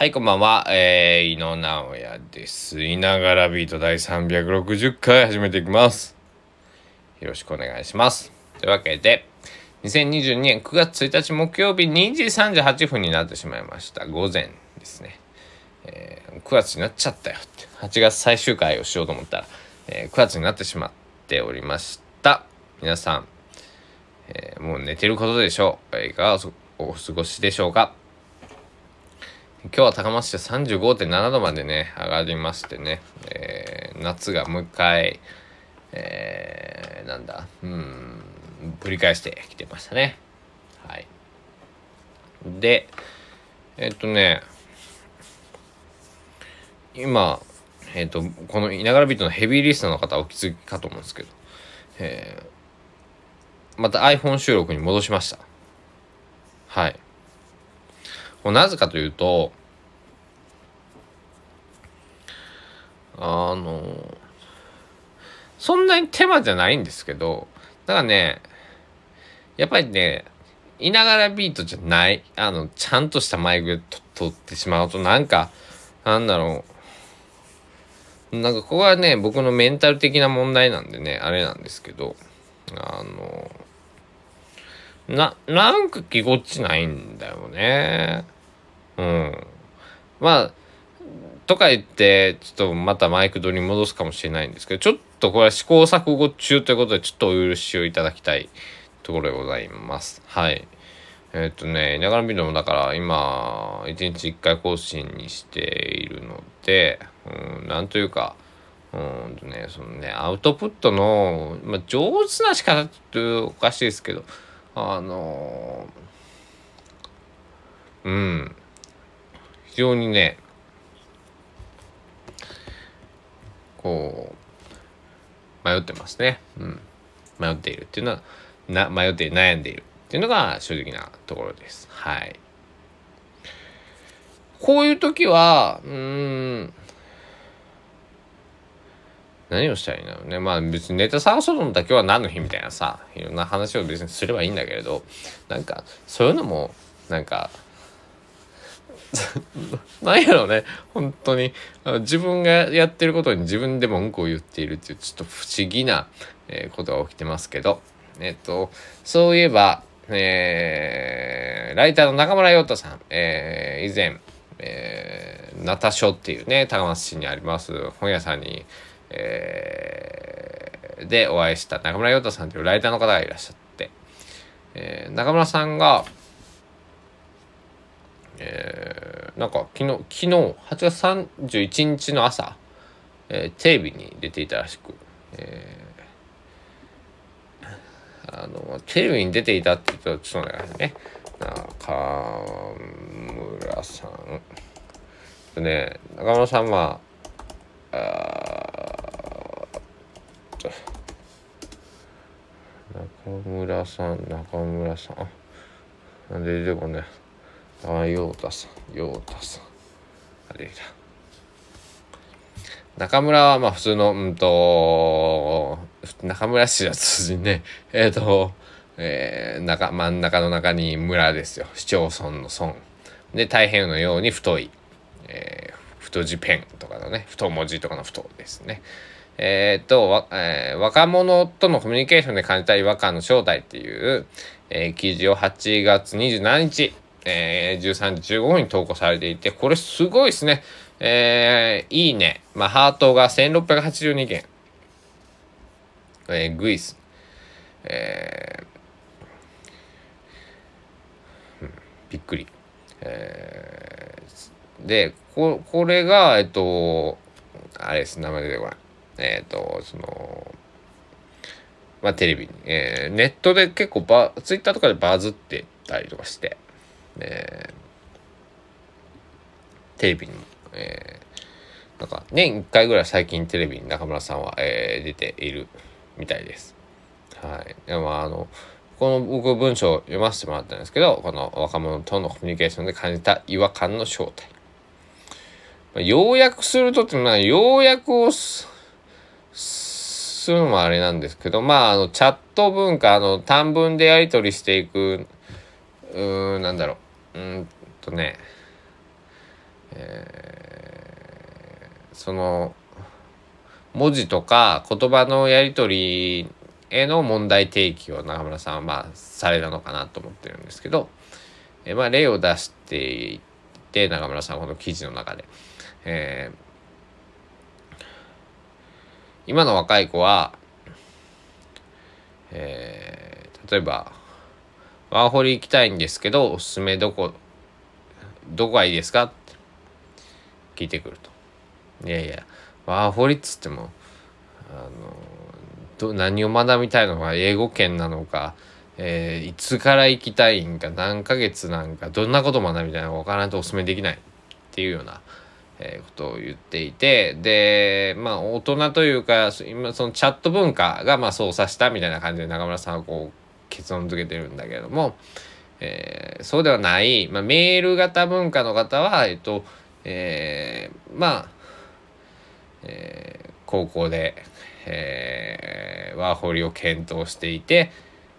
はい、こんばんは。えー、井野直哉です。いながらビート第360回始めていきます。よろしくお願いします。というわけで、2022年9月1日木曜日2時38分になってしまいました。午前ですね。えー、9月になっちゃったよって。8月最終回をしようと思ったら、えー、9月になってしまっておりました。皆さん、えー、もう寝てることでしょう。いかがお過ごしでしょうか今日は高松市で35.7度までね、上がりましてね、えー、夏がもう一回、えー、なんだ、うん、繰り返してきてましたね。はい。で、えっとね、今、えっと、このいながらビートのヘビーリストの方お気づきかと思うんですけど、えー、また iPhone 収録に戻しました。はい。なぜかというと、あの、そんなに手間じゃないんですけど、だからね、やっぱりね、いながらビートじゃない、あの、ちゃんとしたマイクで撮ってしまうと、なんか、なんだろう。なんかここはね、僕のメンタル的な問題なんでね、あれなんですけど、あの、な、なんかぎこちないんだよね。うん。まあ、とか言って、ちょっとまたマイク取り戻すかもしれないんですけど、ちょっとこれは試行錯誤中ということで、ちょっとお許しをいただきたいところでございます。はい。えっ、とね、ながらビデオもだから今、1日1回更新にしているので、うん、なんというか、うんとね、そのね、アウトプットの、まあ、上手な仕方っておかしいですけど、あのうん、非常にね、こう、迷ってますね。うん。迷っているっていうのは、な迷って悩んでいるっていうのが正直なところです。はい。こういう時は、うん、何をしたらいいんだろうね。まあ別にネタ探そうと思ったら今日は何の日みたいなさ、いろんな話を別にすればいいんだけれど、なんかそういうのも、なんか、なんやろうね本当に。自分がやってることに自分で文句を言っているっていうちょっと不思議な、え、ことが起きてますけど。えっ、とそういえば、えー、ライターの中村陽太さん、えー、以前、えー、ナタ書っていうね高松市にあります本屋さんに、えー、でお会いした中村陽太さんというライターの方がいらっしゃって、えー、中村さんがえー、なんか昨日昨日8月31日の朝、えー、テレビに出ていたらしく、えー、あのテレビに出ていたって言うとちょっとね。中村さん。とね中村さんはあ中村さん中村さん。なんで出てこねああ、陽太さん、陽太さん。あれだ。中村はまあ普通の、うんと、中村市は通じね、えっ、ー、と、えー、中、真ん中の中に村ですよ。市町村の村。で、太平洋のように太い、えー、太字ペンとかのね、太文字とかの太ですね。えっ、ー、と、えー、若者とのコミュニケーションで感じた違和感の正体っていう、えー、記事を8月27日、えー、13時15分に投稿されていて、これすごいですね。えー、いいね。まあ、ハートが1682件。えー、グイス。えー、びっくり。えー、で、こ、これが、えっと、あれです、名前出てこない。えっ、と、その、まあ、テレビに、えー、ネットで結構バ、ツイッターとかでバズってたりとかして、えー、テレビにも、えー、なんか年1回ぐらい最近テレビに中村さんは、えー、出ているみたいです。はい。でもあの、この僕文章を読ませてもらったんですけど、この若者とのコミュニケーションで感じた違和感の正体。まあ、要約するとっていうのは、要約をするのもあれなんですけど、まあ、あの、チャット文化、あの、短文でやり取りしていく、うん、なんだろう。うんとね、えー、その文字とか言葉のやり取りへの問題提起を中村さんはまあされたのかなと思ってるんですけど、えー、まあ例を出していて中村さんこの記事の中で、えー、今の若い子は、えー、例えばワーホリ行きたいんですけどおすすめどこどこがいいですか？って聞いてくると。いやいやワーホリっつってもあのど何を学びたいのか英語圏なのか、えー、いつから行きたいんか何ヶ月なんかどんなこと学びたいのか分からないとお勧めできないっていうような、えー、ことを言っていてでまあ大人というか今そのチャット文化がまあ操作したみたいな感じで中村さんはこう結論付けてるんだけれども、えー、そうではない、まあ、メール型文化の方はえっとえー、まあ、えー、高校で、えー、ワーホリを検討していて、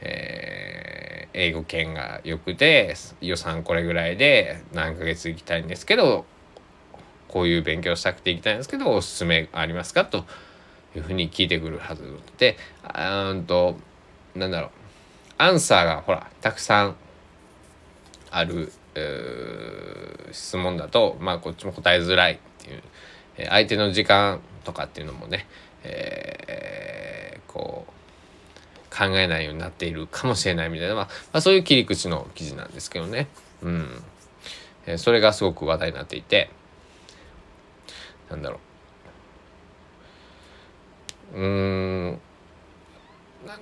えー、英語圏が良くて予算これぐらいで何ヶ月行きたいんですけどこういう勉強したくて行きたいんですけどおすすめありますか？というふうに聞いてくるはずでうんとなんだろう。アンサーがほらたくさんある質問だとまあこっちも答えづらいっていう、え相手の時間とかっていうのもね、えー、こう考えないようになっているかもしれないみたいな、まあ、まあ、そういう切り口の記事なんですけどね。うん。えー、それがすごく話題になっていて、なんだろう。うーん。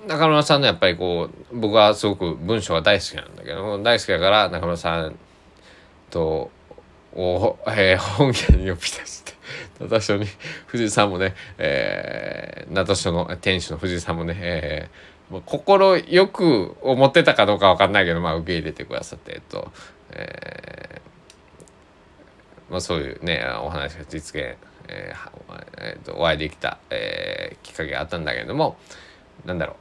中村さんのやっぱりこう僕はすごく文章が大好きなんだけど大好きだから中村さんとを、えー、本家に呼び出してナタ書に藤井さんもね、えー、ナタ書の店主の藤井さんもね、えー、心よく思ってたかどうか分かんないけど、まあ、受け入れてくださって、えっとえーまあ、そういうねお話が実現、えーえー、とお会いできた、えー、きっかけがあったんだけれどもなんだろ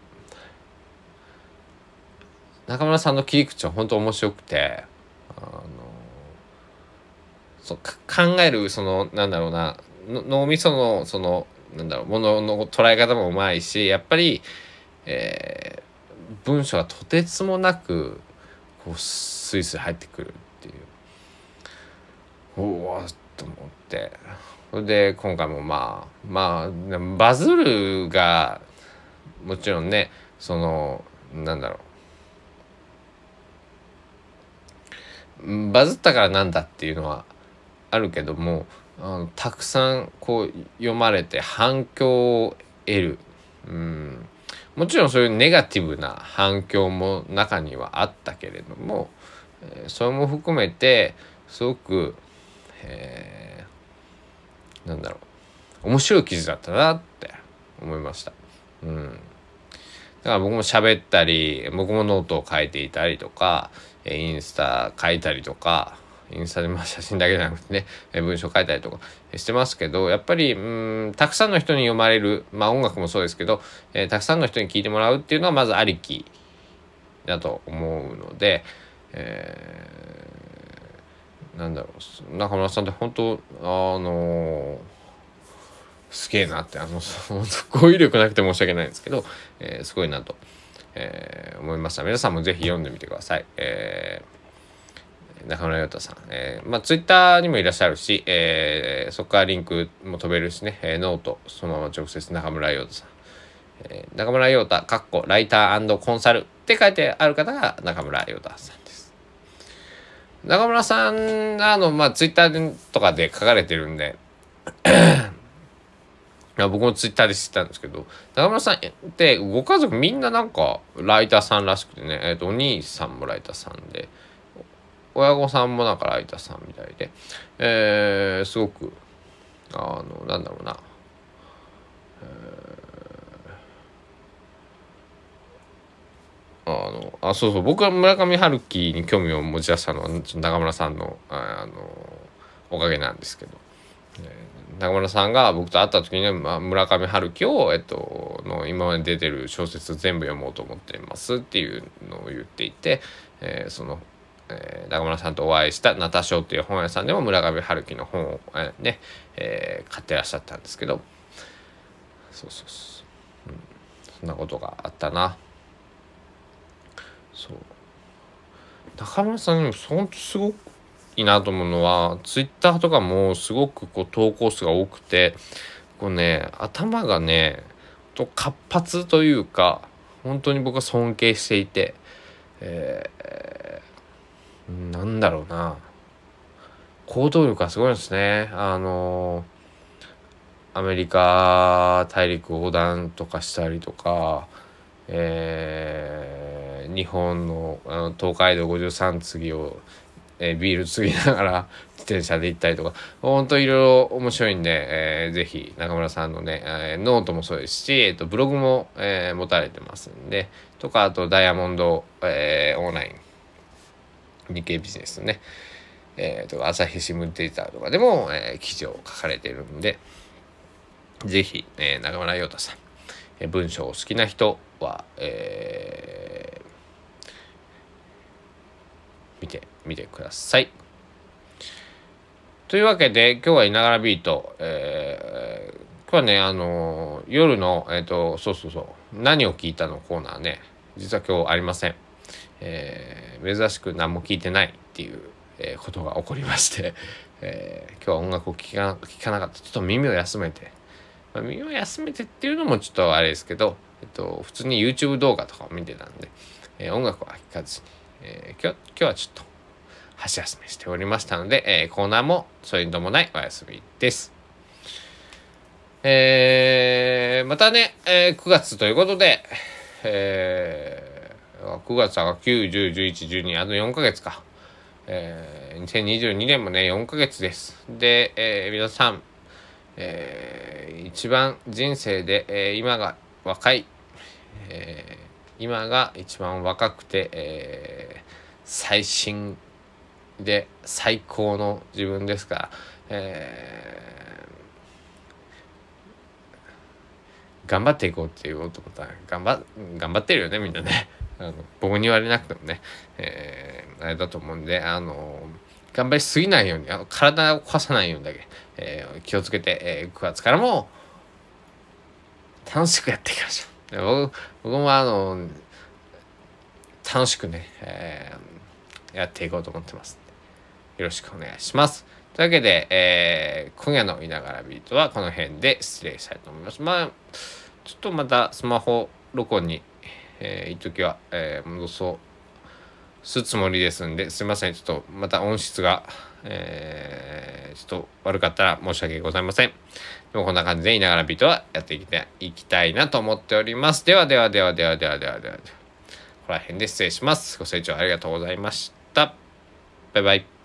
う。中村さんの切り口は本当面白くてあのそう考えるそのなんだろうな脳みそのそのなんだろうものの捉え方もうまいしやっぱり、えー、文章がとてつもなくこうスイスイ入ってくるっていう。おおと思って。それで今回もまあまあバズるがもちろんねそのなんだろう。バズったからなんだっていうのはあるけどもあのたくさんこう読まれて反響を得る、うん、もちろんそういうネガティブな反響も中にはあったけれども、それも含めてすごく、えー、なんだろう。面白い記事だったなって思いました。うん。だから僕も喋ったり、僕もノートを書いていたりとか、インスタ書いたりとか、インスタでまあ写真だけじゃなくてね、文章書いたりとかしてますけど、やっぱり、うん、たくさんの人に読まれる、まあ音楽もそうですけど、えー、たくさんの人に聞いてもらうっていうのはまずありきだと思うので、えー、なんだろう、中村さんって本当、あのーすげえなってあの語彙力なくて申し訳ないんですけど、えー、すごいなと、えー、思いました。皆さんもぜひ読んでみてください、えー、中村陽太さん、えー、まあツイッターにもいらっしゃるし、えー、そこからリンクも飛べるしね、えー、ノートそのまま直接中村陽太さん、えー、中村陽太かっこライターコンサルって書いてある方が中村陽太さんです。中村さんあのまあツイッターとかで書かれてるんで僕もツイッターで知ったんですけど中村さんってご家族みんななんかライターさんらしくてね、えーと、お兄さんもライターさんで親御さんもなんかライターさんみたいで、えー、すごくあのなんだろうな、えー、あのあそうそう僕は村上春樹に興味を持ち出したのは中村さんのあのおかげなんですけど。中村さんが僕と会った時に、まあ、村上春樹を、えっと、の今まで出てる小説全部読もうと思ってますっていうのを言っていて、えー、そのえー、中村さんとお会いしたナタショーっていう本屋さんでも村上春樹の本を、えー、ね、えー、買ってらっしゃったんですけどそうそうそう、うん、そんなことがあったな。そう。中村さんにもほんすごくいいなと思うのはツイッターとかもすごくこう投稿数が多くてこうね頭がねと活発というか本当に僕は尊敬していて、えー、なんだろうな。行動力がすごいですね。あのアメリカ大陸横断とかしたりとか、えー、日本のあの東海道53次をえー、ビール継ぎながら自転車で行ったりとか、ほんといろいろ面白いんで、えー、ぜひ中村さんのね、えー、ノートもそうですし、えーと、ブログも、えー、持たれてますんで、とか、あとダイヤモンド、えー、オンライン、日経ビジネスね、えー、と朝日新聞デジタルとかでも、えー、記事を書かれているんで、ぜひ、えー、中村洋太さん、えー、文章を好きな人は、えー、見てみてください。というわけで今日はいながらビート、えー、今日はねあの夜のえっ、ー、とそうそうそう。何を聞いたのコーナーね。実は今日ありません。えー、珍しく何も聞いてないっていう、えー、ことが起こりまして、えー、今日は音楽を聴かかなかった。ちょっと耳を休めて、まあ、耳を休めてっていうのもちょっとあれですけど、えっと、普通に YouTube 動画とかを見てたんで、えー、音楽は聴かずにえー、今日今日はちょっと箸休めしておりましたので、えー、コーナーもそれに伴いお休みです。えー、またね、えー、9月ということで、えー、9月は9、10、11、12、あと4ヶ月か。えー、2022年もね、4ヶ月です。で、えー、皆さん、えー、一番人生で、えー、今が若い、えー今が一番若くて、えー、最新で最高の自分ですから、えー、頑張っていこうっていうことは頑張頑張ってるよねみんなね。あの僕に言われなくてもね、えー、あれだと思うんであの頑張りすぎないようにあの体を壊さないようにだけ、えー、気をつけて、えー、9月からも楽しくやっていきましょう。僕僕もあの楽しくね、えー、やっていこうと思ってます。よろしくお願いします。というわけで、えー、今夜の「いながらビート」はこの辺で失礼したいと思います。まあちょっとまたスマホ録音に、えー、一時は、えー、戻そうすつもりですんですいません。ちょっとまた音質が、えー、ちょっと悪かったら申し訳ございませんでもこんな感じでいながらビートはやっていきたいいきたいなと思っております。ではではではではではではでは。ここら辺で失礼します。ご清聴ありがとうございました。バイバイ。